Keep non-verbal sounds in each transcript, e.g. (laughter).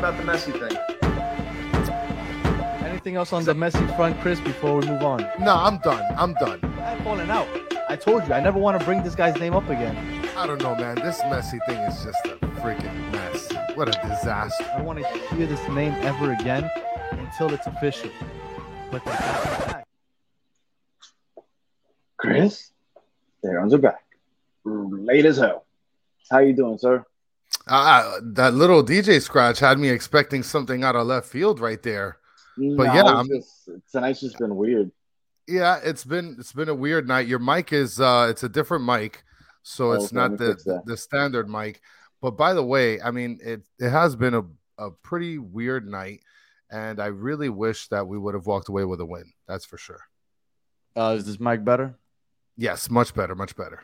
about the Messi thing? Anything else on the Messi front, Chris, before we move on? No, I'm done. I'm done. I'm falling out. I told you, I never want to bring this guy's name up again. I don't know, man. This Messi thing is just a freaking mess. What a disaster. I don't want to hear this name ever again until it's official. But they got me back. Chris, the Aaron's are back. Late as hell. How you doing, sir? Uh, that little DJ scratch had me expecting something out of left field right there. But yeah, it's just, tonight's just been weird. Yeah, it's been it's been a weird night. Your mic is uh it's a different mic, so Oh, it's okay, not the the standard mic. But by the way, I mean it it has been a, a pretty weird night, and I really wish that we would have walked away with a win. That's for sure. Uh, is this mic better? Yes, much better, much better.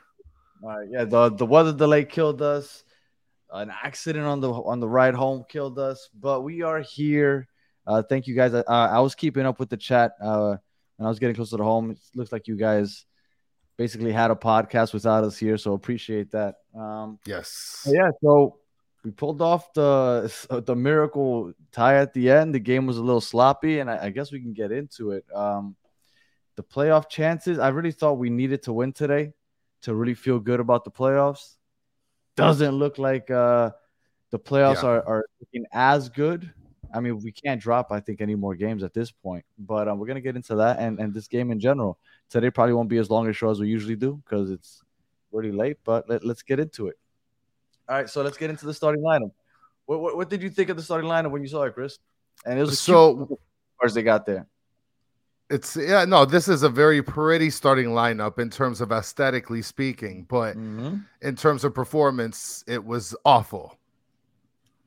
All right, yeah. The the weather delay killed us. An accident on the on the ride home killed us, but we are here. Uh, thank you guys. Uh, I was keeping up with the chat uh, when I was getting closer to home. It looks like you guys basically had a podcast without us here, so appreciate that. Um, Yes. yeah, so we pulled off the (laughs) the miracle tie at the end. The game was a little sloppy, and I, I guess we can get into it. Um, the playoff chances. I really thought we needed to win today to really feel good about the playoffs. Doesn't look like uh, the playoffs Yeah. are, are looking as good. I mean, we can't drop, I think, any more games at this point. But um, we're gonna get into that and, and this game in general. Today probably won't be as long a show as we usually do because it's really late. But let, let's get into it. All right, so let's get into the starting lineup. What, what, what did you think of the starting lineup when you saw it, Chris? And it was So- as far as they got there. It's yeah, no, this is a very pretty starting lineup in terms of aesthetically speaking, but Mhm. in terms of performance, it was awful.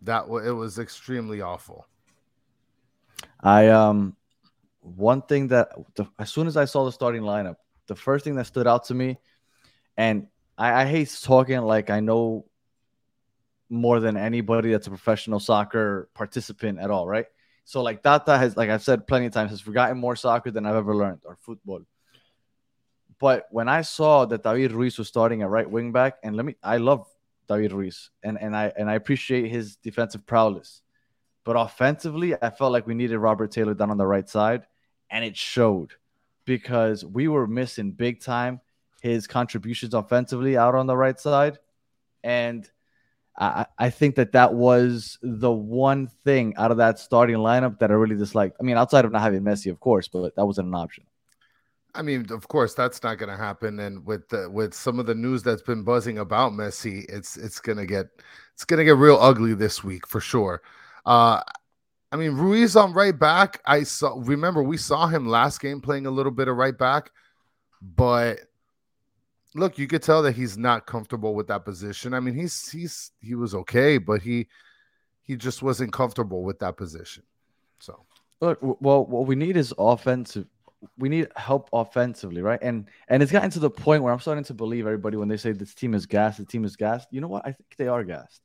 That wa- it was extremely awful. I um one thing that the, as soon as I saw the starting lineup, the first thing that stood out to me, and I, I hate talking like I know more than anybody that's a professional soccer participant at all, right? So like Tata has, like I've said plenty of times, has forgotten more soccer than I've ever learned or football. But when I saw that David Ruiz was starting at right wing back, and let me, I love David Ruiz, and and I and I appreciate his defensive prowess. But offensively, I felt like we needed Robert Taylor down on the right side, and it showed because we were missing big time his contributions offensively out on the right side, and I, I think that that was the one thing out of that starting lineup that I really disliked. I mean, outside of not having Messi, of course, but that wasn't an option. I mean, of course, that's not going to happen. And with the, with some of the news that's been buzzing about Messi, it's it's going to get it's to get real ugly this week for sure. Uh, I mean, Ruiz on right back. I saw. Remember, we saw him last game playing a little bit of right back, but look, you could tell that he's not comfortable with that position. I mean, he's he's he was okay, but he he just wasn't comfortable with that position. So Look, well, what we need is offensive. We need help offensively, right? And and it's gotten to the point where I'm starting to believe everybody when they say this team is gassed, the team is gassed. You know what? I think they are gassed.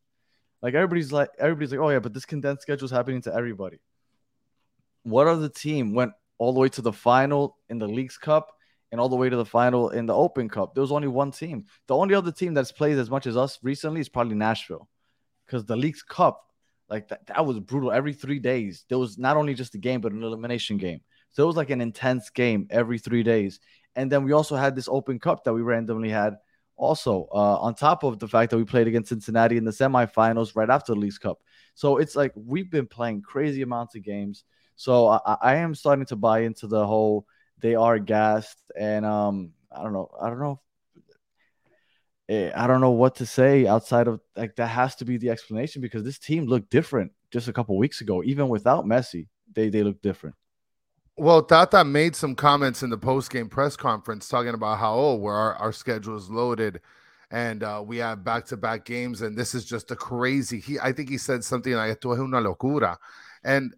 Like everybody's like everybody's like, oh yeah, but this condensed schedule is happening to everybody. What other team went all the way to the final in the Leagues Cup and all the way to the final in the Open Cup? There was only one team. The only other team that's played as much as us recently is probably Nashville, because the Leagues Cup, like that, that was brutal. Every three days, there was not only just a game but an elimination game. So it was like an intense game every three days. And then we also had this Open Cup that we randomly had. Also, uh, on top of the fact that we played against Cincinnati in the semifinals right after the Leagues Cup, so it's like we've been playing crazy amounts of games. So I, I am starting to buy into the whole they are gassed, and um, I don't know, I don't know, eh, I don't know what to say outside of like that has to be the explanation because this team looked different just a couple weeks ago, even without Messi, they they look different. Well, Tata made some comments in the post game press conference talking about how oh, where our, our schedule is loaded, and uh, we have back to back games, and this is just a crazy. He, I think he said something like "Esto es una locura," and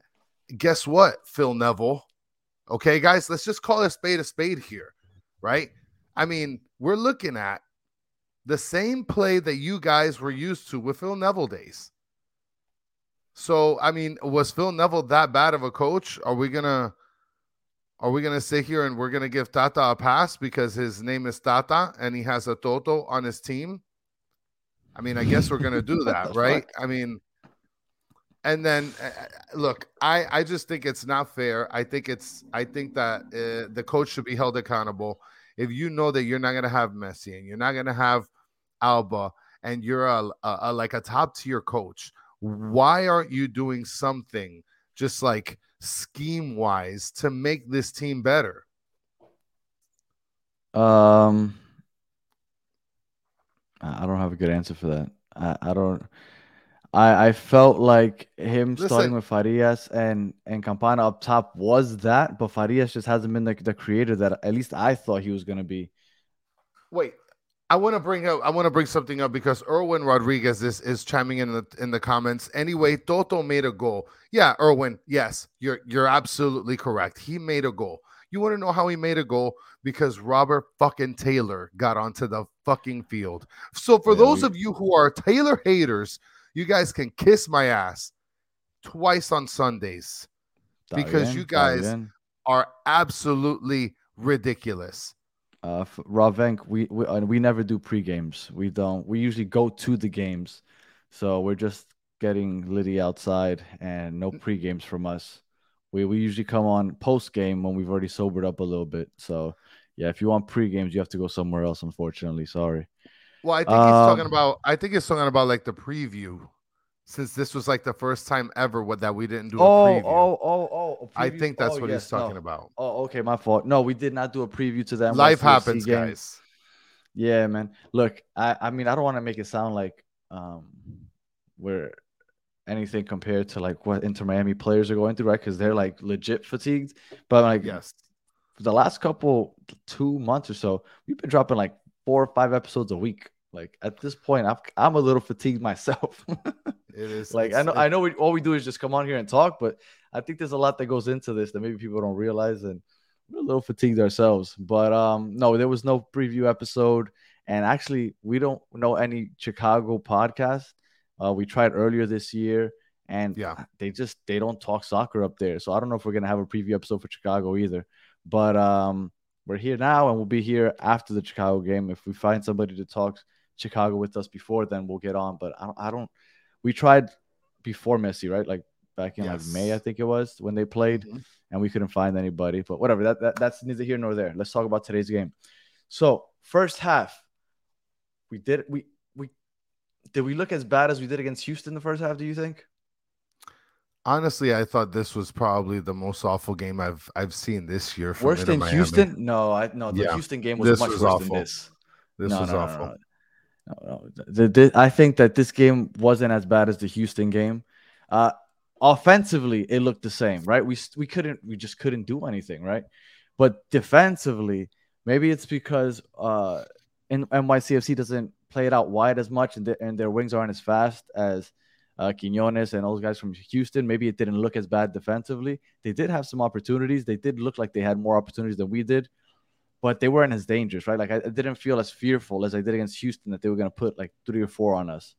guess what, Phil Neville? Okay, guys, let's just call a spade a spade here, right? I mean, we're looking at the same play that you guys were used to with Phil Neville days. So, I mean, was Phil Neville that bad of a coach? Are we gonna are we gonna sit here and we're gonna give Tata a pass because his name is Tata and he has a Toto on his team? I mean, I guess we're gonna do that, (laughs) right? fuck? I mean, and then uh, look, I I just think it's not fair. I think it's I think that uh, the coach should be held accountable. If you know that you're not going to have Messi and you're not going to have Alba and you're a, a, a like a top tier coach, why aren't you doing something just like scheme wise to make this team better? Um, I don't have a good answer for that. I, I don't. I I felt like him Listen. starting with Farias and and Campana up top was that, but Farias just hasn't been the, the creator that at least I thought he was gonna be. Wait, I want to bring up I want to bring something up because Erwin Rodriguez is is chiming in the in the comments. Anyway, Toto made a goal. Yeah, Erwin, yes, you're you're absolutely correct. He made a goal. You want to know how he made a goal? Because Robert fucking Taylor got onto the fucking field. So for Yeah, those we- of you who are Taylor haters, you guys can kiss my ass twice on Sundays. Está Because bien, you guys- Are absolutely ridiculous. Uh, Ravenk, we we and we never do pre games. We don't. We usually go to the games, so we're just getting Liddy outside, and no pre games from us. We we usually come on post game when we've already sobered up a little bit. So yeah, if you want pre games, you have to go somewhere else. Unfortunately, sorry. Well, I think he's talking Um, about. I think he's talking about like the preview, since this was like the first time ever with that we didn't do a Oh preview. oh oh oh. a I think that's oh, what yes, he's talking no. about. Oh, okay, my fault. No, we did not do a preview to that. Life happens, game. guys. Yeah, man. Look, I I mean, I don't want to make it sound like um we're anything compared to like what Inter Miami players are going through, right? Because they're like legit fatigued. But like Yes, for the last couple two months or so, we've been dropping like four or five episodes a week. Like at this point, I'm I'm a little fatigued myself. (laughs) it is. like I know I know we, all we do is just come on here and talk, but I think there's a lot that goes into this that maybe people don't realize, and we're a little fatigued ourselves. But um, no, there was no preview episode, and actually, we don't know any Chicago podcast. Uh, we tried earlier this year, and Yeah. they just they don't talk soccer up there. So I don't know if we're gonna have a preview episode for Chicago either. But um, we're here now, and we'll be here after the Chicago game. If we find somebody to talk Chicago with us before, then we'll get on. But I don't, I don't we tried before Messi, right? Like back in like May, I think it was when they played, Mhm. and we couldn't find anybody. But whatever, that, that that's neither here nor there. Let's talk about today's game. So first half, we did we we did we look as bad as we did against Houston the first half? Do you think? Honestly, I thought this was probably the most awful game I've I've seen this year. Worse than Miami. Houston? No, I no. The Yeah. Houston game was This much was worse awful. than this. This no, was no, awful. No, no, no. The- the- I think that this game wasn't as bad as the Houston game. Uh, offensively, it looked the same, right? We we couldn't, we just couldn't do anything, right? But defensively, maybe it's because uh, in NYCFC doesn't play it out wide as much, and, the, and their wings aren't as fast as uh, Quinones and those guys from Houston. Maybe it didn't look as bad defensively. They did have some opportunities. They did look like they had more opportunities than we did but they weren't as dangerous, right? Like I, I didn't feel as fearful as I did against Houston that they were going to put like three or four on us.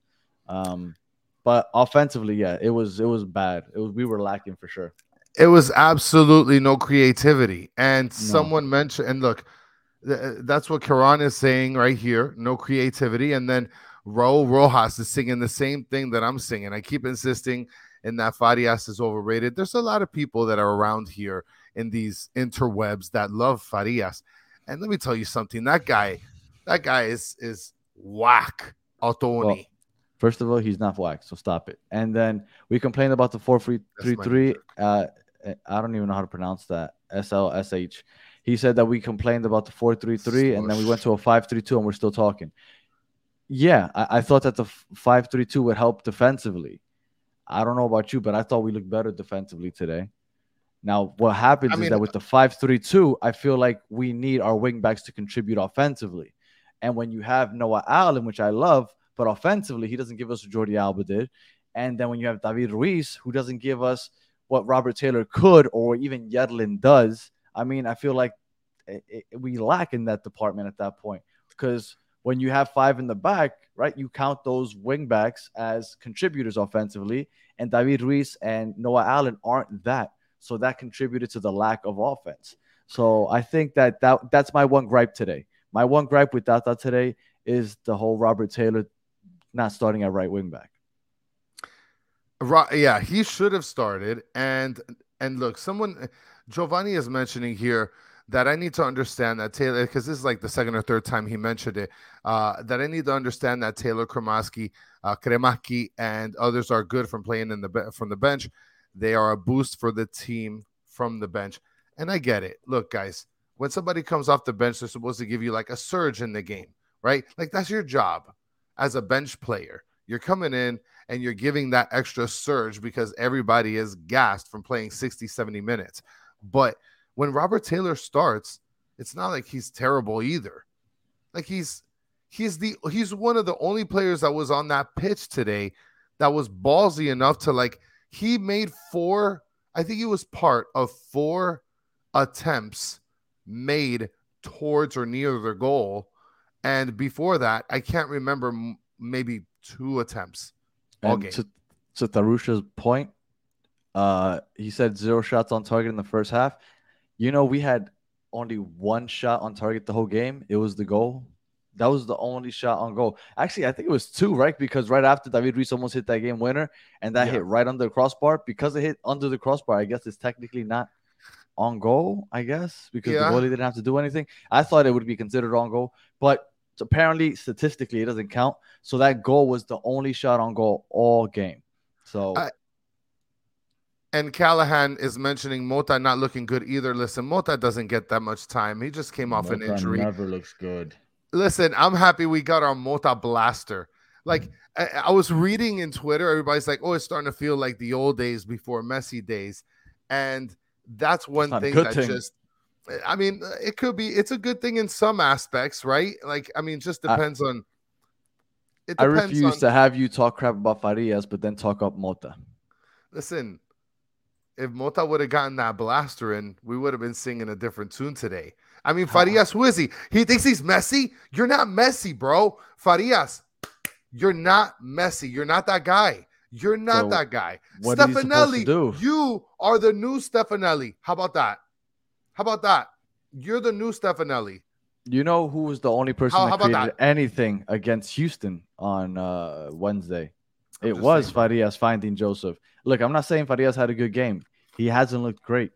Um, but offensively, yeah, it was it was bad. It was we were lacking for sure. it was absolutely no creativity. And someone mentioned, and look, th- that's what Karan is saying right here no creativity. And then Raul Rojas is singing the same thing that I'm singing. I keep insisting in that Farias is overrated. There's a lot of people that are around here in these interwebs that love Farias. And let me tell you something that guy, that guy is is whack. Otoni. Well, First of all, he's not whack, so stop it. And then we complained about the four three three three. Uh, I don't even know how to pronounce that. S L S H. He said that we complained about the four three three, and then we went to a five three two, and we're still talking. Yeah, I, I thought that the five three two would help defensively. I don't know about you, but I thought we looked better defensively today. Now, what happens I is that with the five three two, I feel like we need our wingbacks to contribute offensively. And when you have Noah Allen, which I love, but offensively, he doesn't give us what Jordi Alba did. And then when you have David Ruiz, who doesn't give us what Robert Taylor could or even Yedlin does, I mean, I feel like it, it- we lack in that department at that point. Because when you have five in the back, right, you count those wingbacks as contributors offensively. And David Ruiz and Noah Allen aren't that. So that contributed to the lack of offense. So I think that, that that's my one gripe today. My one gripe with Tata today is the whole Robert Taylor not starting at right wing back. Yeah, he should have started. And and look, someone Giovanni is mentioning here that I need to understand that Taylor, because this is like the second or third time he mentioned it, uh, that I need to understand that Taylor Cremaschi, uh, Kremaki, and others are good from playing in the from the bench. They are a boost for the team from the bench, and I get it. Look, guys, when somebody comes off the bench, they're supposed to give you like a surge in the game, right? Like that's your job as a bench player. You're coming in and you're giving that extra surge because everybody is gassed from playing 60, 70 minutes. But when Robert Taylor starts, it's not like he's terrible either. Like he's he's the he's one of the only players that was on that pitch today that was ballsy enough to like he made four I think he was part of four attempts made towards or near their goal and before that I can't remember m- maybe two attempts all And game. to, to Tarusha's point, uh, he said zero shots on target in the first half. You know, we had only one shot on target the whole game. It was the goal. That was the only shot on goal. Actually, I think it was two, right? Because right after David Ruiz almost hit that game winner, and that Yeah. hit right under the crossbar. Because it hit under the crossbar, I guess it's technically not on goal. I guess because Yeah. the goalie didn't have to do anything. I thought it would be considered on goal, but apparently statistically it doesn't count. So that goal was the only shot on goal all game. So I- And Callahan is mentioning Mota not looking good either. Listen, Mota doesn't get that much time. He just came off an Mota injury. Never looks good. Listen, I'm happy we got our Mota blaster. Like Mm. I, I was reading in Twitter, everybody's like, "Oh, it's starting to feel like the old days before Messi days," and that's one a thing that thing. just. I mean, it could be. It's a good thing in some aspects, right? Like, I mean, just I- depends on. It I refuse on, to have you talk crap about Farias, but then talk up Mota. Listen, if Mota would have gotten that blaster in, we would have been singing a different tune today. I mean, Farias, who is he? He thinks he's Messi. You're not Messi, bro. Farias, you're not Messi. You're not that guy. You're not So, that guy. what is he supposed to Stefanelli, you are the new Stefanelli. How about that? How about that? You're the new Stefanelli. You know who was the only person How- that how created anything against Houston on uh, Wednesday? I'm It was saying. Farias finding Josef. Look, I'm not saying Farias had a good game. He hasn't looked great,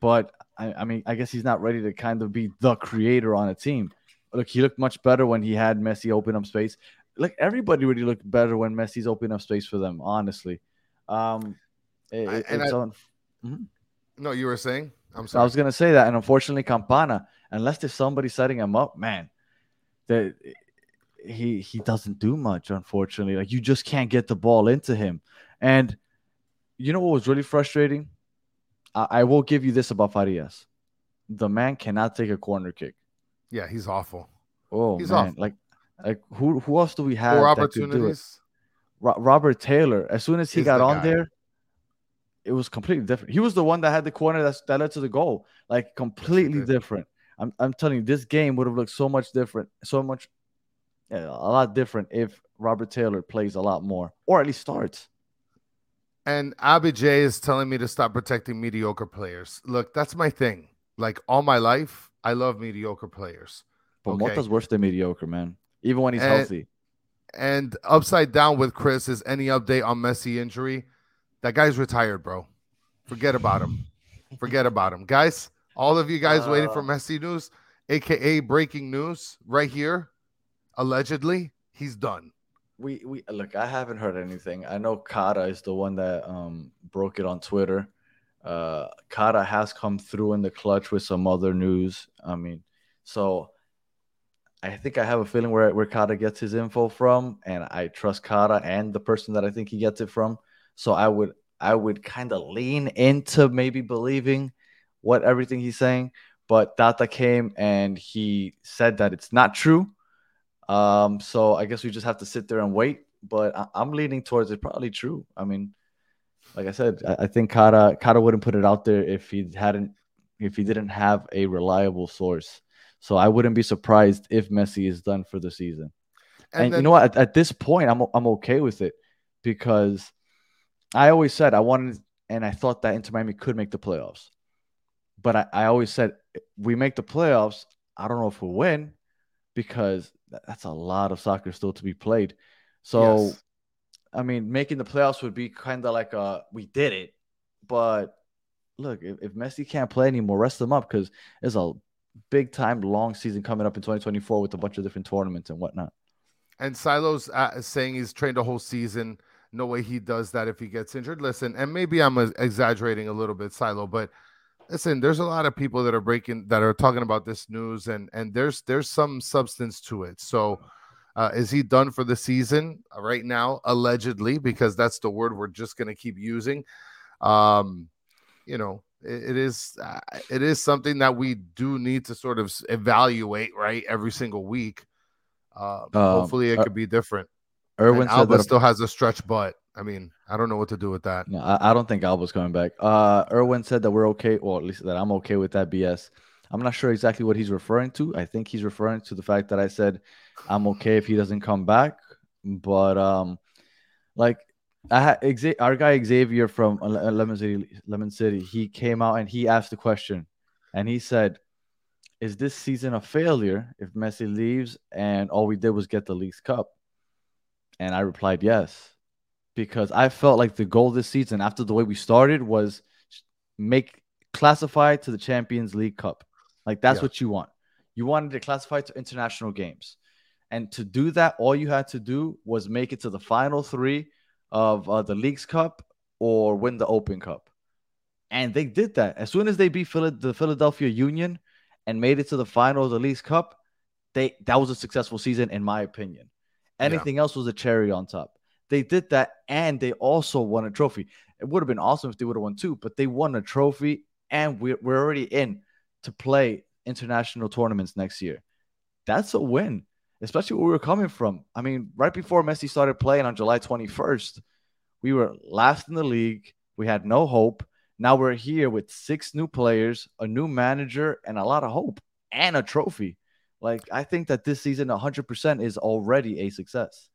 but I, I mean, I guess he's not ready to kind of be the creator on a team. Look, he looked much better when he had Messi open up space. Look, everybody really looked better when Messi's opening up space for them. Honestly, um, it- I- and I- on- No, you were saying? I'm so I was gonna say that, and unfortunately, Campana, unless there's somebody setting him up, man, that he he doesn't do much. Unfortunately, like you just can't get the ball into him. And you know what was really frustrating? I, I will give you this about Farias: the man cannot take a corner kick. yeah, he's awful. Oh He's man, awful. like like who who else do we have? Four that could do it? opportunities. Ro- Robert Taylor. As soon as he Is got the on guy. there, it was completely different. He was the one that had the corner that's, that led to the goal. Like completely different. I'm I'm telling you, this game would have looked so much different, so much, yeah, a lot different if Robert Taylor plays a lot more, or at least starts. And Abby J is telling me to stop protecting mediocre players. Look, that's my thing. Like all my life, I love mediocre players. But Okay. Mota's worse than mediocre, man. Even when he's And- healthy. And upside down with Chris is any update on Messi injury. That guy's retired, bro. Forget about him. Forget about him. Guys, all of you guys waiting for Uh. Messi news, aka breaking news right here. Allegedly, he's done. We we look. I haven't heard anything. I know Kara is the one that um broke it on Twitter. Uh, Kara has come through in the clutch with some other news. I mean, so I think I have a feeling where where Kara gets his info from, and I trust Kara and the person that I think he gets it from. So I would I would kind of lean into maybe believing what everything he's saying. But Data came and he said that it's not true. Um, so I guess we just have to sit there and wait. But I, I'm leaning towards it probably true. I mean, like I said, I, I think Kata Kata wouldn't put it out there if he hadn't if he didn't have a reliable source. So I wouldn't be surprised if Messi is done for the season. And, you know what? At, at this point, I'm I'm okay with it because I always said I wanted and I thought that Inter Miami could make the playoffs. But I, I always said we make the playoffs. I don't know if we'll win because that's a lot of soccer still to be played. So Yes. I mean, making the playoffs would be kind of like a we did it. But look, if, if Messi can't play anymore, rest him up because there's a big time long season coming up in 2024 with a bunch of different tournaments and whatnot. And Silo's uh, saying he's trained a whole season. No way he does that if he gets injured. Listen, and maybe I'm uh, exaggerating a little bit, Silo, but listen, there's a lot of people that are breaking that are talking about this news, and and there's there's some substance to it. So, uh, is he done for the season uh, right now? Allegedly, because that's the word we're just going to keep using. Um, you know, it, it is uh, it is something that we do need to sort of evaluate, right, every single week. Uh, um, hopefully, it uh, could be different. Erwin Alba still has a stretch butt. I mean, I don't know what to do with that. No, I, I don't think Alba's coming back. Uh, Erwin said that we're okay, or at least that I'm okay with that BS. I'm not sure exactly what he's referring to. I think he's referring to the fact that I said I'm okay if he doesn't come back. But um, like I our guy Xavier from Lemon City, Lemon City, he came out and he asked the question, and he said, "Is this season a failure if Messi leaves and all we did was get the Leagues Cup?" And I replied, "Yes." Because I felt like the goal this season, after the way we started, was make classify to the Champions League Cup. Like that's yeah. what you want. You wanted to classify to international games, and to do that, all you had to do was make it to the final three of uh, the Leagues Cup or win the Open Cup, and they did that. As soon as they beat Phil- the Philadelphia Union and made it to the final of the Leagues Cup, they that was a successful season in my opinion. Anything yeah. else was a cherry on top. They did that and they also won a trophy. It would have been awesome if they would have won two, but they won a trophy and we're, we're already in to play international tournaments next year. That's a win, especially where we were coming from. I mean, right before Messi started playing on July 21st, we were last in the league. We had no hope. Now we're here with six new players, a new manager, and a lot of hope and a trophy. Like, I think that this season 100% is already a success.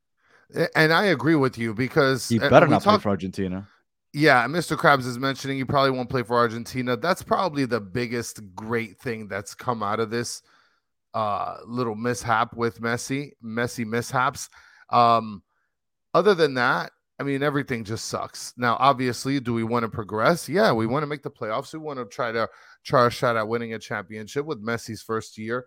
And I agree with you because he better not talk, play for Argentina. Yeah, Mr. Krabs is mentioning he probably won't play for Argentina. That's probably the biggest great thing that's come out of this uh, little mishap with Messi, Messi mishaps. Um, other than that, I mean, everything just sucks. Now, obviously, do we want to progress? Yeah, we want to make the playoffs. We want to try to try a shot at winning a championship with Messi's first year.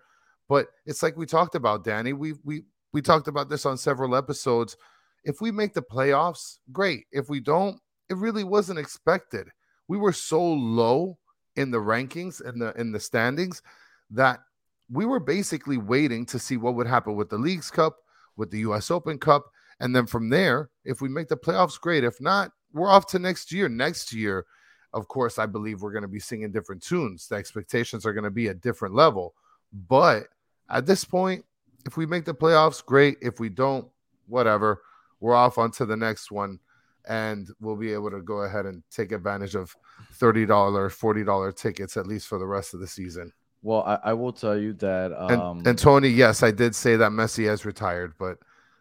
But it's like we talked about, Danny. We we we talked about this on several episodes. If we make the playoffs, great. If we don't, it really wasn't expected. We were so low in the rankings and the in the standings that we were basically waiting to see what would happen with the Leagues Cup, with the US Open Cup, and then from there, if we make the playoffs, great. If not, we're off to next year. Next year, of course, I believe we're going to be singing different tunes. The expectations are going to be a different level. But at this point, if we make the playoffs, great. If we don't, whatever. We're off onto the next one, and we'll be able to go ahead and take advantage of thirty dollar, forty dollar tickets at least for the rest of the season. Well, I, I will tell you that. Um, and, and, Tony, yes, I did say that Messi has retired, but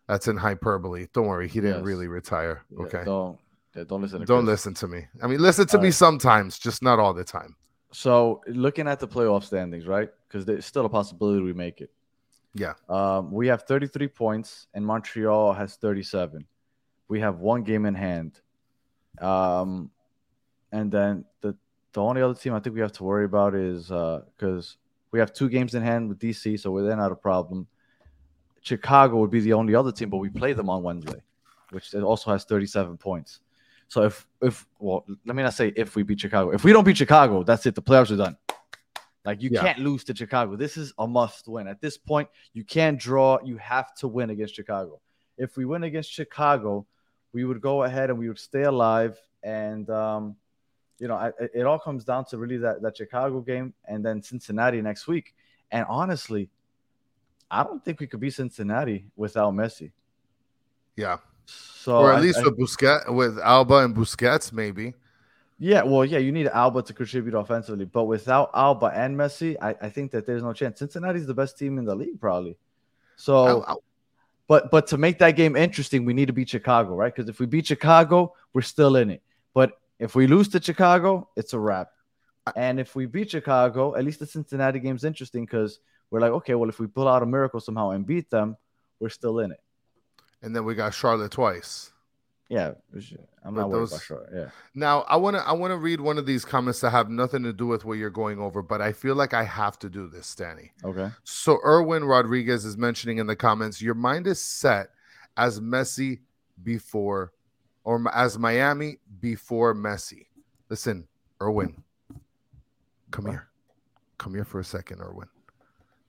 that's in hyperbole. Don't worry, he didn't yes. really retire. Okay, yeah, don't yeah, don't listen. don't Chris. listen to me. I mean, listen to all me right. sometimes, just not all the time. So, looking at the playoff standings, right? Because there's still a possibility we make it. Yeah. Um, we have 33 points, and Montreal has 37. We have one game in hand. Um, and then the the only other team I think we have to worry about is because uh, we have two games in hand with DC, so we're then not a problem. Chicago would be the only other team, but we play them on Wednesday, which also has 37 points. So if if well, let me not say if we beat Chicago. If we don't beat Chicago, that's it. The playoffs are done. Like you yeah. can't lose to Chicago. This is a must win. At this point, you can't draw. You have to win against Chicago. If we win against Chicago, we would go ahead and we would stay alive. And um, you know, I, it all comes down to really that that Chicago game and then Cincinnati next week. And honestly, I don't think we could beat Cincinnati without Messi. Yeah. So or at I, least I, with Busquets, with Alba and Busquets, maybe. Yeah, well, yeah, you need Alba to contribute offensively, but without Alba and Messi, I, I think that there's no chance. Cincinnati's the best team in the league, probably. So, Ow. but but to make that game interesting, we need to beat Chicago, right? Because if we beat Chicago, we're still in it. But if we lose to Chicago, it's a wrap. And if we beat Chicago, at least the Cincinnati game's interesting because we're like, okay, well, if we pull out a miracle somehow and beat them, we're still in it. And then we got Charlotte twice. Yeah, I'm not worried those- about short. Yeah. Now, I want to I want to read one of these comments that have nothing to do with what you're going over, but I feel like I have to do this, Stanny. Okay. So Erwin Rodriguez is mentioning in the comments, your mind is set as Messi before, or as Miami before Messi. Listen, Erwin, come here, come here for a second, Erwin.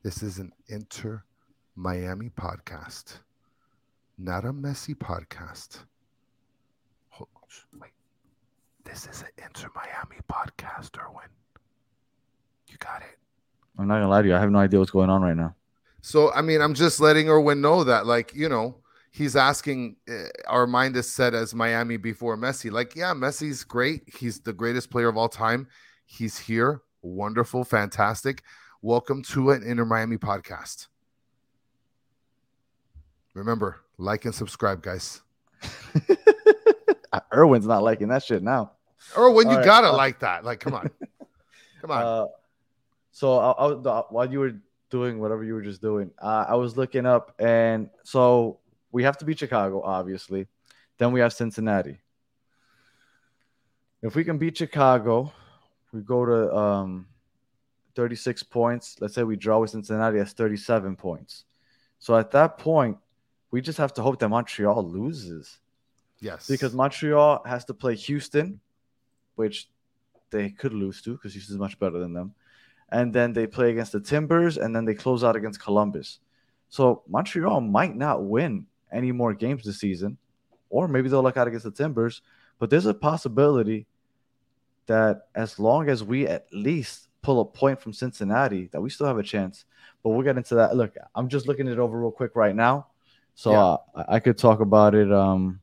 This is an Inter Miami podcast, not a Messi podcast. Wait, this is an Inter Miami podcast, Erwin. You got it. I'm not gonna lie to you. I have no idea what's going on right now. So I mean, I'm just letting Erwin know that, like, you know, he's asking. Uh, our mind is set as Miami before Messi. Like, yeah, Messi's great. He's the greatest player of all time. He's here, wonderful, fantastic. Welcome to an Inter Miami podcast. Remember, like and subscribe, guys. (laughs) Erwin's not liking that shit now. Erwin, you All right, gotta uh, like that. Like, come on, (laughs) come on. Uh, so I, I, the- while you were doing whatever you were just doing, uh, I was looking up, and so we have to beat Chicago, obviously. Then we have Cincinnati. If we can beat Chicago, we go to um, 36 points. Let's say we draw with Cincinnati, that's 37 points. So at that point, we just have to hope that Montreal loses yes, because Montreal has to play Houston, which they could lose to because Houston's much better than them. And then they play against the Timbers, and then they close out against Columbus. So Montreal might not win any more games this season, or maybe they'll luck out against the Timbers. But there's a possibility that as long as we at least pull a point from Cincinnati, that we still have a chance. But we'll get into that. Look, I'm just looking it over real quick right now, so Yeah. uh, I- I could talk about it um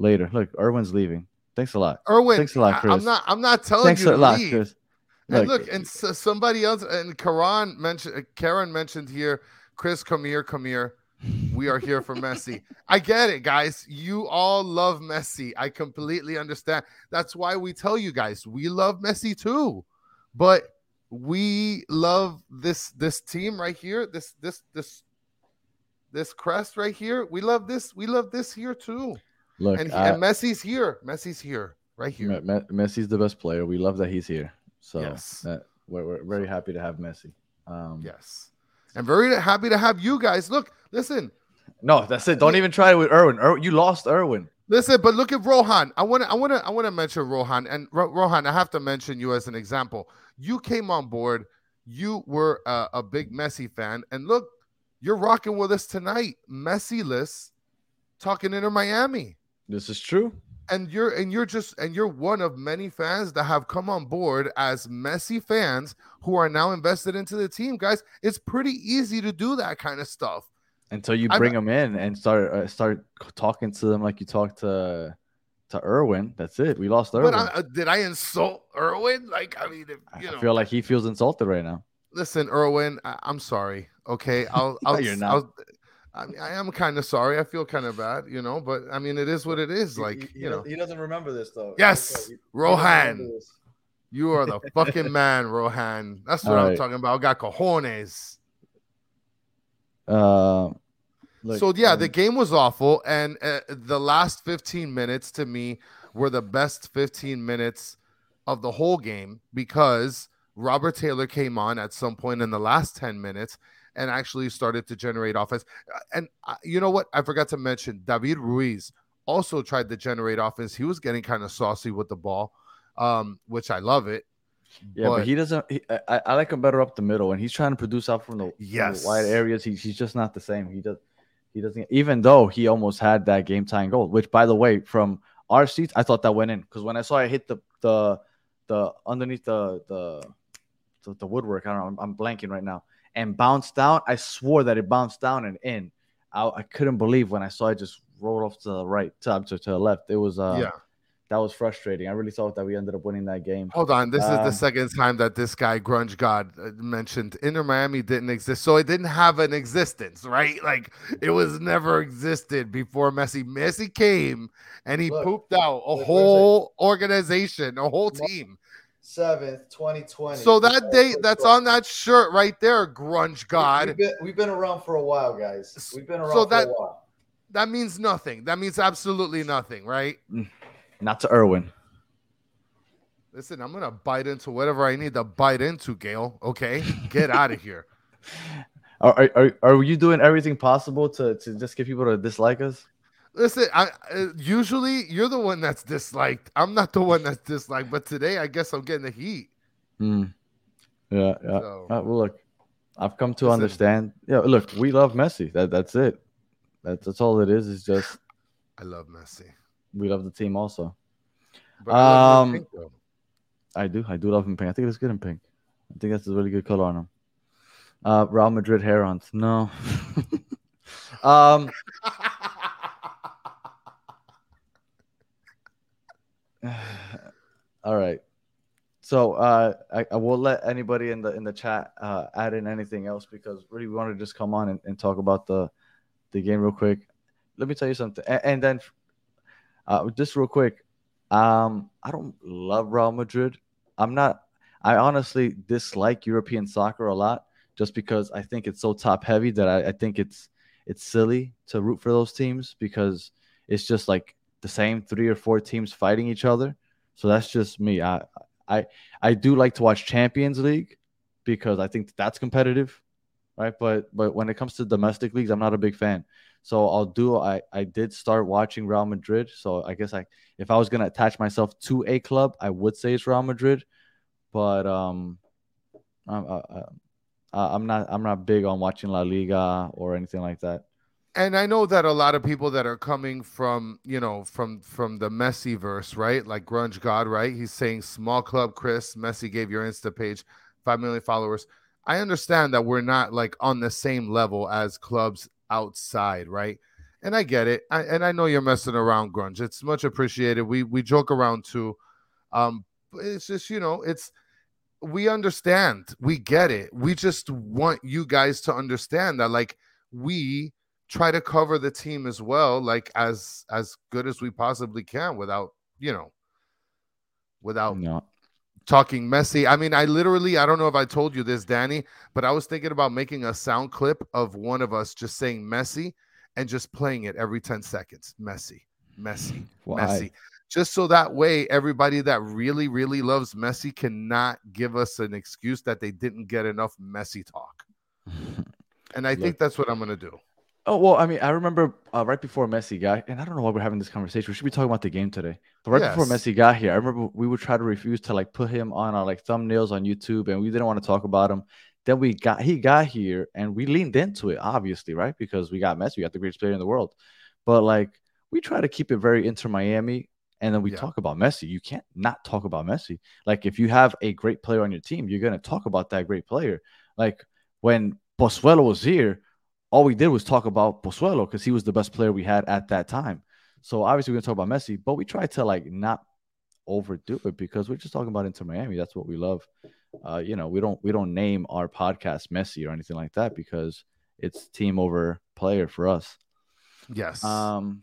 later. Look, Erwin's leaving. Thanks a lot. Erwin. thanks a lot, I- I'm Chris. not. I'm not telling Thanks you a to lot, leave. Chris. And look, and s somebody else, and Karan mentioned, Karen mentioned here, Chris, come here, come here. We are here for Messi. I get it, guys. You all love Messi. I completely understand. That's why we tell you guys we love Messi too. But we love this this team right here. This this this this crest right here. We love this. We love this here too. Look, And, I- and Messi's here. Messi's here. Right here. Me- Me- Messi's the best player. We love that he's here. So Yes. that- we're, we're very happy to have Messi. Um, Yes. I'm very happy to have you guys. Look, listen, No, that's it. Don't even try it with Erwin. Ir- you lost Erwin. listen, but look at Rohan. I want to, I want to, I want to mention Rohan. And Ro- Rohan, I have to mention you as an example. You came on board. You were a, a big Messi fan, and look, you're rocking with us tonight. Messi list, talking Inter Miami, This is true. and you're and you're just and you're one of many fans that have come on board as Messi fans who are now invested into the team. Guys, it's pretty easy to do that kind of stuff. Until you I'm- bring them in and start uh, start talking to them like you talked to to Erwin. That's it. We lost Erwin. But I, uh, did I insult Erwin? Like, I mean, if, I- you I know, feel like he feels insulted right now. listen, Erwin, I, I'm sorry. Okay, I'll, (laughs) I'll, you're not. I'll I, mean, I am kind of sorry. I feel kind of bad, you know, but I mean, it is what it is. Like, you know, he doesn't remember this though. Yes, Rohan, you are the (laughs) fucking man, Rohan. That's what All I'm right. talking about. I got cojones. Uh, look, so yeah, um, the game was awful, and uh, the last 15 minutes to me were the best 15 minutes of the whole game because Robert Taylor came on at some point in the last 10 minutes and actually started to generate offense. Uh, And uh, you know what? I forgot to mention David Ruiz also tried to generate offense. He was getting kind of saucy with the ball, um, which I love it. Yeah, but, he doesn't. He, I, I like him better up the middle and he's trying to produce out from the, from the wide areas. He, he's just not the same. He does. He doesn't. Even though he almost had that game tying goal, which by the way, from our seats, I thought that went in because when I saw it hit the the the underneath the the the, the woodwork, I don't know. I'm, I'm blanking right now, and bounced down. I swore that it bounced down and in. I, I couldn't believe when I saw it just roll off to the right, to, to, to the left. It was uh, yeah. that was frustrating. I really thought that we ended up winning that game. Hold on. This is the Um, second time that this guy, Grunge God, uh, mentioned Inter Miami didn't exist. So it didn't have an existence, right? Like it was never existed before Messi. Messi came and he Look, pooped out a look, whole organization, a whole team. Seventh, 2020. So that date that's on that shirt right there, Grunge God. We've been, we've been around for a while, guys. We've been around So for that- a while. that means nothing. That means absolutely nothing, right? Mm, not to Erwin. Listen, I'm gonna bite into whatever I need to bite into, Gail. Okay, get (laughs) out of here. Are, are are you doing everything possible to to just get people to dislike us? Listen, I uh, usually you're the one that's disliked. I'm not the one that's disliked, but today I guess I'm getting the heat. Hmm. Yeah, yeah. So- Uh, well, look, I've come to understand. Yeah, look, we love Messi. That that's it. That's that's all it is. It's just (sighs) I love Messi. we love the team also. But I Um, pink. I do. I do love him pink. I think it's good in pink. I think that's a really good color on him. Uh, Real Madrid herons. No. (laughs) um. (laughs) (sighs) All right. So uh, I, I will let anybody in the in the chat uh, add in anything else because really we want to just come on and, and talk about the the game real quick. Let me tell you something, and, and then uh, just real quick. Um, I don't love Real Madrid. I'm not. I honestly dislike European soccer a lot, just because I think it's so top heavy that I, I think it's it's silly to root for those teams because it's just like the same three or four teams fighting each other. So that's just me. I I I do like to watch Champions League because I think that's competitive, right? But but when it comes to domestic leagues, I'm not a big fan. So I'll do. I I did start watching Real Madrid. So I guess I if I was gonna attach myself to a club, I would say it's Real Madrid. But um, I'm uh, uh, I'm not I'm not big on watching La Liga or anything like that. And I know that a lot of people that are coming from, you know, from from the Messi verse, right? Like Grunge God, right? He's saying small club Chris, Messi gave your Insta page 5 million followers. I understand that we're not like on the same level as clubs outside, right? And I get it. I, and I know you're messing around, Grunge. It's much appreciated. We we joke around too. Um it's just, you know, it's we understand. We get it. We just want you guys to understand that like we try to cover the team as well like as as good as we possibly can without you know without No, talking Messi i mean i literally i don't know if i told you this danny but i was thinking about making a sound clip of one of us just saying Messi and just playing it every 10 seconds. Messi Messi (sighs) why? Messi just so that way everybody that really really loves messi cannot give us an excuse that they didn't get enough Messi talk. (laughs) And i Look. think that's what i'm gonna do Oh well, I mean, I remember uh, right before Messi got, and I don't know why we're having this conversation. We should be talking about the game today. But right before Messi got here, I remember we would try to refuse to like put him on our like thumbnails on YouTube, and we didn't want to talk about him. Then we got he got here, and we leaned into it, obviously, right? Because we got Messi, we got the greatest player in the world. But like we try to keep it very Inter Miami, and then we Yeah. talk about Messi. You can't not talk about Messi. Like if you have a great player on your team, you're gonna talk about that great player. Like when Pozuelo was here, all we did was talk about Pozuelo because he was the best player we had at that time. So obviously we're gonna talk about Messi, but we try to like not overdo it because we're just talking about Inter Miami. That's what we love. Uh, you know, we don't we don't name our podcast Messi or anything like that because it's team over player for us. yes Um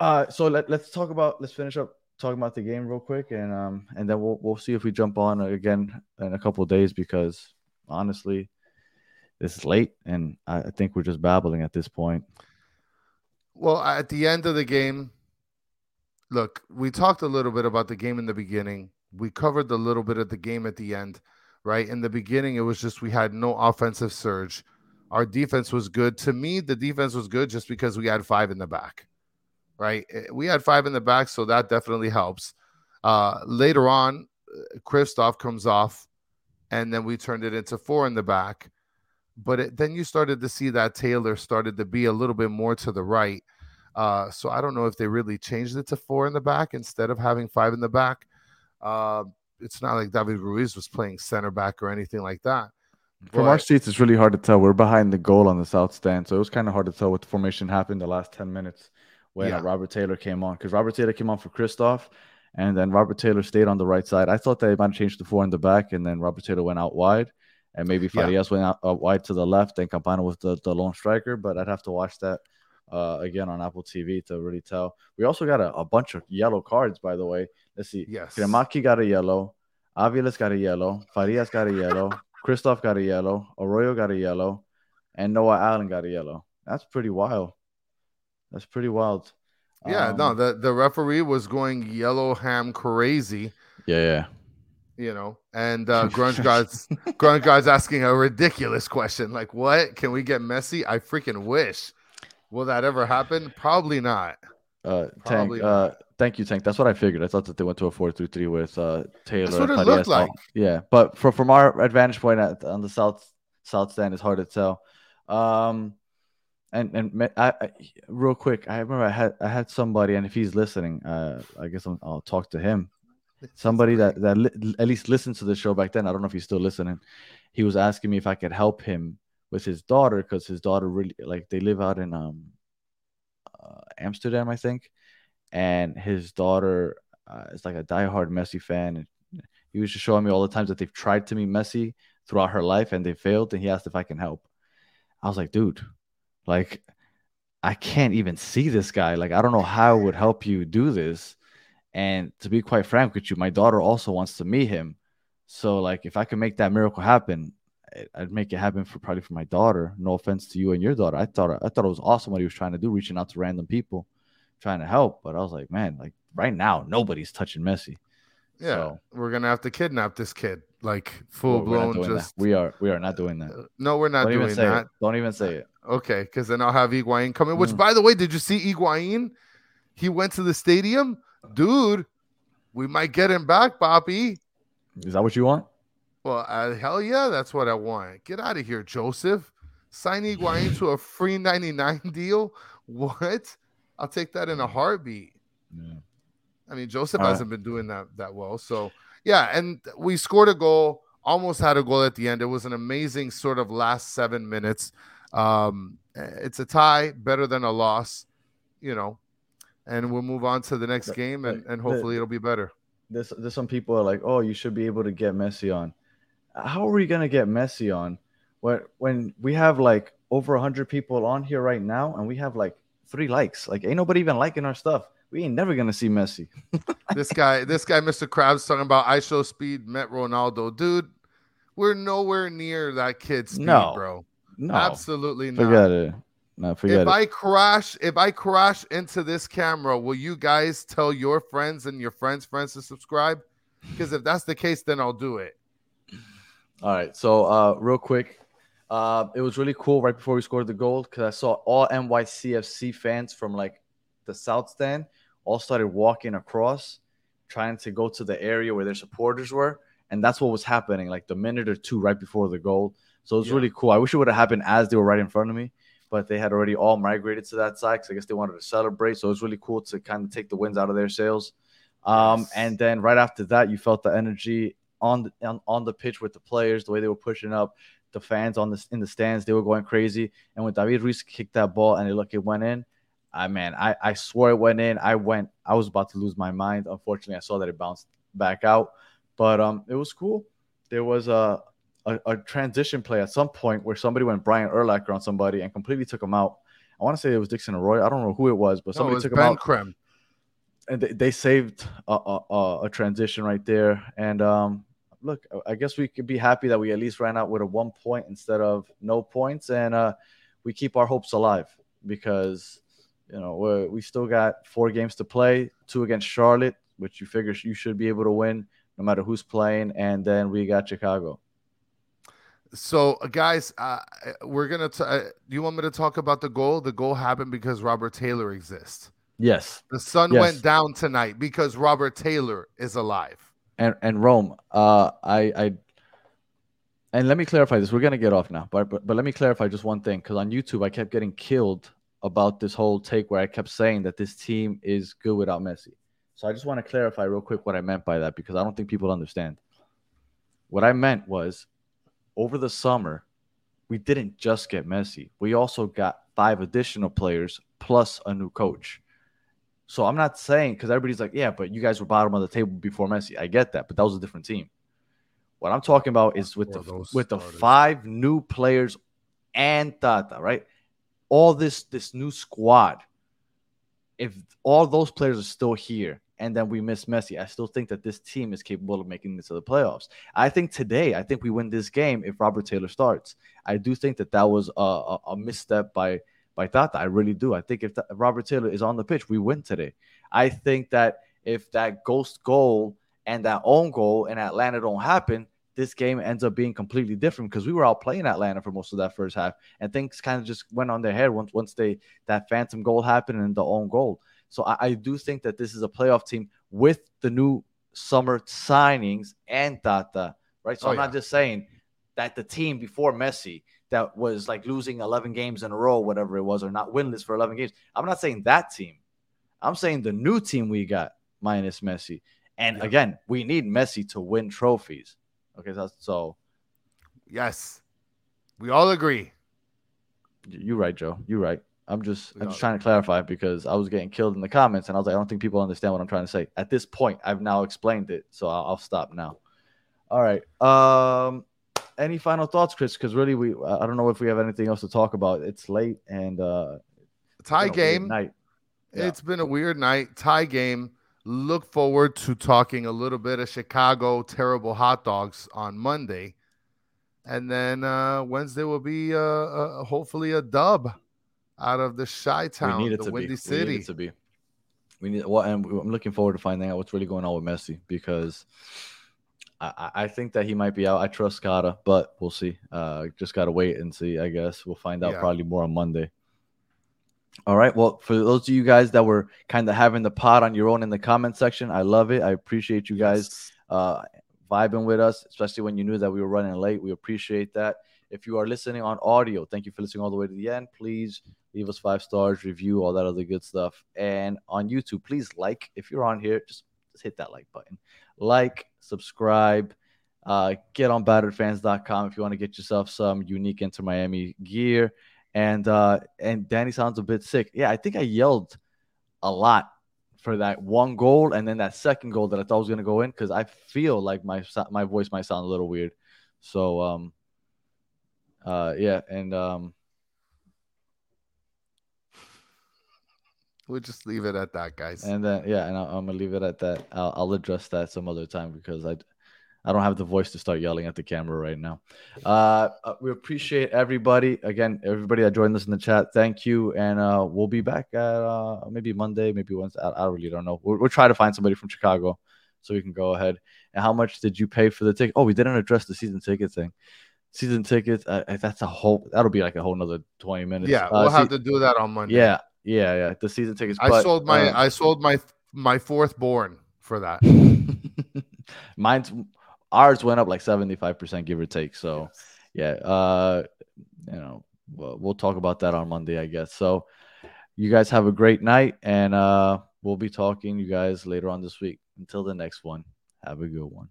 uh so let, let's talk about let's finish up talking about the game real quick and um and then we'll we'll see if we jump on again in a couple of days because honestly this is late and I, think we're just babbling at this point. Well, at the end of the game, look, we talked a little bit about the game in the beginning. We covered the little bit of the game at the end, right? In the beginning, it was just we had no offensive surge. Our defense was good. To me, the defense was good just because we had five in the back, right? Eh, We had five in the back, so that definitely helps. Uh, later on, uh, Kryvtsov comes off, and then we turned it into four in the back but it, then you started to see that Taylor started to be a little bit more to the right. Uh, so I don't know if they really changed it to four in the back instead of having five in the back. Uh, it's not like David Ruiz was playing center back or anything like that. From our seats, it's really hard to tell. We're behind the goal on the south stand, so it was kind of hard to tell what the formation happened the last ten minutes when uh, Yeah. Robert Taylor came on because Robert Taylor came on for Kryvtsov, and then Robert Taylor stayed on the right side. I thought they might have changed the four in the back, and then Robert Taylor went out wide, and maybe Yeah. Farias went out uh, wide to the left, and Campana with the, the lone striker. But I'd have to watch that uh, again on Apple TV to really tell. We also got a, a bunch of yellow cards, by the way. Let's see. Yes. Kremaki got a yellow. Avilés got a yellow. Farias got a yellow. Kryvtsov got a yellow. Arroyo got a yellow. And Noah Allen got a yellow. That's pretty wild. That's pretty wild. Yeah, Um, no, the the referee was going yellow ham crazy, Yeah, yeah. You know, and uh, Grunge (laughs) guys, Grunge guys asking a ridiculous question like, "What can we get Messi?" I freaking wish. Will that ever happen? Probably not. Uh, Tank. Probably Uh, thank you, Tank. That's what I figured. I thought that they went to a four-three-three with uh Taylor. what it looked like. Yeah, but from from our advantage point at, on the south south stand, it's hard to tell. Um, and and I, I real quick, I remember I had I had somebody, and if he's listening, uh, I guess I'll, I'll talk to him. Somebody that that li- at least listened to the show back then. I don't know if he's still listening. He was asking me if I could help him with his daughter because his daughter really like they live out in um uh, Amsterdam, I think, and his daughter uh, is like a diehard Messi fan. And he was just showing me all the times that they've tried to meet Messi throughout her life and they failed, and he asked if I can help. I was like, dude, like I can't even see this guy. Like I don't know how I would help you do this. And to be quite frank with you, my daughter also wants to meet him. So like if I could make that miracle happen, I'd make it happen for probably for my daughter. No offense to you and your daughter. I thought I thought it was awesome what he was trying to do, reaching out to random people, trying to help. But I was like, man, like right now, nobody's touching Messi. Yeah, So- we're gonna have to kidnap this kid, like full blown. doing that. Just We are we are not doing that. Uh, no, we're not Don't even doing that. it. Don't even say it. Okay, because then I'll have Higuaín come in. Which, Mm. by the way, did you see Higuaín? He went to the stadium, dude. We might get him back, Bobby. Is that what you want? Well, uh, hell yeah, that's what I want. Get out of here, Josef. Sign Higuaín to a free 99 deal. What? I'll take that in a heartbeat. Yeah. I mean, Josef All right. hasn't been doing that that well. So yeah, and we scored a goal, almost had a goal at the end. It was an amazing sort of last seven minutes. Um, it's a tie, better than a loss, you know. And we'll move on to the next game, and, and the- hopefully it'll be better. There's there's some people are like, oh, you should be able to get Messi on. How are we gonna get Messi on when when we have like over hundred people on here right now and we have like three likes? Like, ain't nobody even liking our stuff. We ain't never gonna see Messi. (laughs) (laughs) this guy, this guy, Mr. Krabs, talking about IShowSpeed met Ronaldo, dude. We're nowhere near that kid's speed, No. bro. No, Absolutely not. forget it. No, forget if it. I crash, if I crash into this camera, will you guys tell your friends and your friends' friends to subscribe? Because if that's the case, then I'll do it. All right. So, uh, real quick, uh, it was really cool right before we scored the goal because I saw all NYCFC fans from like the South Stand all started walking across, trying to go to the area where their supporters were, and that's what was happening like the minute or two right before the goal. So it was Yeah. really cool. I wish it would have happened as they were right in front of me, but they had already all migrated to that side because I guess they wanted to celebrate. So it was really cool to kind of take the wins out of their sails. Um, Yes. and then right after that, you felt the energy on the on, on the pitch with the players, the way they were pushing up, the fans on the in the stands, they were going crazy. And when David Ruiz kicked that ball and it look it went in, I man, I I swore it went in. I went, I was about to lose my mind. Unfortunately, I saw that it bounced back out, but um, it was cool. There was a a, a transition play at some point where somebody went Brian Urlacher on somebody and completely took him out. I want to say it was Dixon Arroyo. I don't know who it was, but No, somebody was took him out Krem. and they, they saved a, a, a- a transition right there. And um, look, I guess we could be happy that we at least ran out with a one point instead of no points, and uh, we keep our hopes alive because you know we're, we still got four games to play, two against Charlotte, which you figure you should be able to win no matter who's playing, and then we got Chicago. So, uh, guys, uh, we're gonna. T- uh, do you want me to talk about the goal? The goal happened because Robert Taylor exists. Yes, The sun Yes. went down tonight because Robert Taylor is alive. and and Rome. Uh, I I and let me clarify this. We're gonna get off now, but but, but let me clarify just one thing because on YouTube I kept getting killed about this whole take where I kept saying that this team is good without Messi. So I just want to clarify real quick what I meant by that because I don't think people understand. What I meant was over the summer, we didn't just get Messi. We also got five additional players plus a new coach. So I'm not saying because everybody's like, yeah, but you guys were bottom of the table before Messi. I get that, but that was a different team. What I'm talking about is with the with the five new players and Tata, right? All this this new squad. If all those players are still here and then we miss Messi, I still think that this team is capable of making it to the playoffs. I think today, I think we win this game if Robert Taylor starts. I do think that that was a, a, a misstep by by Tata. I really do. I think if Robert Taylor is on the pitch, we win today. I think that if that ghost goal and that own goal in Atlanta don't happen, this game ends up being completely different because we were out playing Atlanta for most of that first half, and things kind of just went on their head once once they that phantom goal happened and the own goal. So I, I do think that this is a playoff team with the new summer signings and Tata, right? So oh, I'm yeah. not just saying that the team before Messi that was like losing 11 games in a row, whatever it was, or not winless for 11 games. I'm not saying that team. I'm saying the new team we got minus Messi. And yeah. again, we need Messi to win trophies. Okay, so, so yes, we all agree. You're right, Joe. You're right. I'm just I'm just trying to clarify because I was getting killed in the comments, and I was like, I don't think people understand what I'm trying to say. At this point, I've now explained it, so I'll, I'll stop now. All right. Um, any final thoughts, Chris? Because really, we I don't know if we have anything else to talk about. It's late and uh, tie game night. Yeah. It's been a weird night. Tie game. Look forward to talking a little bit of Chicago terrible hot dogs on Monday, and then uh, Wednesday will be uh, uh, hopefully a dub out of the Chi-Town, the Windy be. City. We need it to be. We need well, and I'm looking forward to finding out what's really going on with Messi because I, I think that he might be out. I trust Scada, but we'll see. Uh, just gotta wait and see. I guess we'll find out yeah. probably more on Monday. All right. Well, for those of you guys that were kind of having the pot on your own in the comment section, I love it. I appreciate you guys uh, vibing with us, especially when you knew that we were running late. We appreciate that. If you are listening on audio, thank you for listening all the way to the end. Please leave us five stars, review, all that other good stuff. And on YouTube, please like. If you're on here, just, just hit that like button. Like, subscribe. Uh, get on batteredfans.com if you want to get yourself some unique Inter Miami gear. And uh, and Danny sounds a bit sick. Yeah, I think I yelled a lot for that one goal and then that second goal that I thought was gonna go in because I feel like my my voice might sound a little weird. So um, uh, yeah, and um, we'll just leave it at that, guys. And then yeah, and I, am gonna leave it at that. I'll, I'll address that some other time because I I don't have the voice to start yelling at the camera right now. Uh, uh, we appreciate everybody. Again, everybody that joined us in the chat, thank you. And uh, we'll be back at uh, maybe Monday, maybe Wednesday. I, I really don't know. We'll, we'll try to find somebody from Chicago so we can go ahead. And how much did you pay for the ticket? Oh, we didn't address the season ticket thing. Season tickets, uh, that's a whole, that'll be like a whole another 20 minutes. Yeah, we'll uh, have to do that on Monday. Yeah, yeah, yeah. The season tickets. I but, sold my, I sold my, my fourth born for that. (laughs) Mine's ours went up like 75% give or take so yeah uh you know we'll, we'll talk about that on monday i guess so you guys have a great night and uh we'll be talking you guys later on this week until the next one have a good one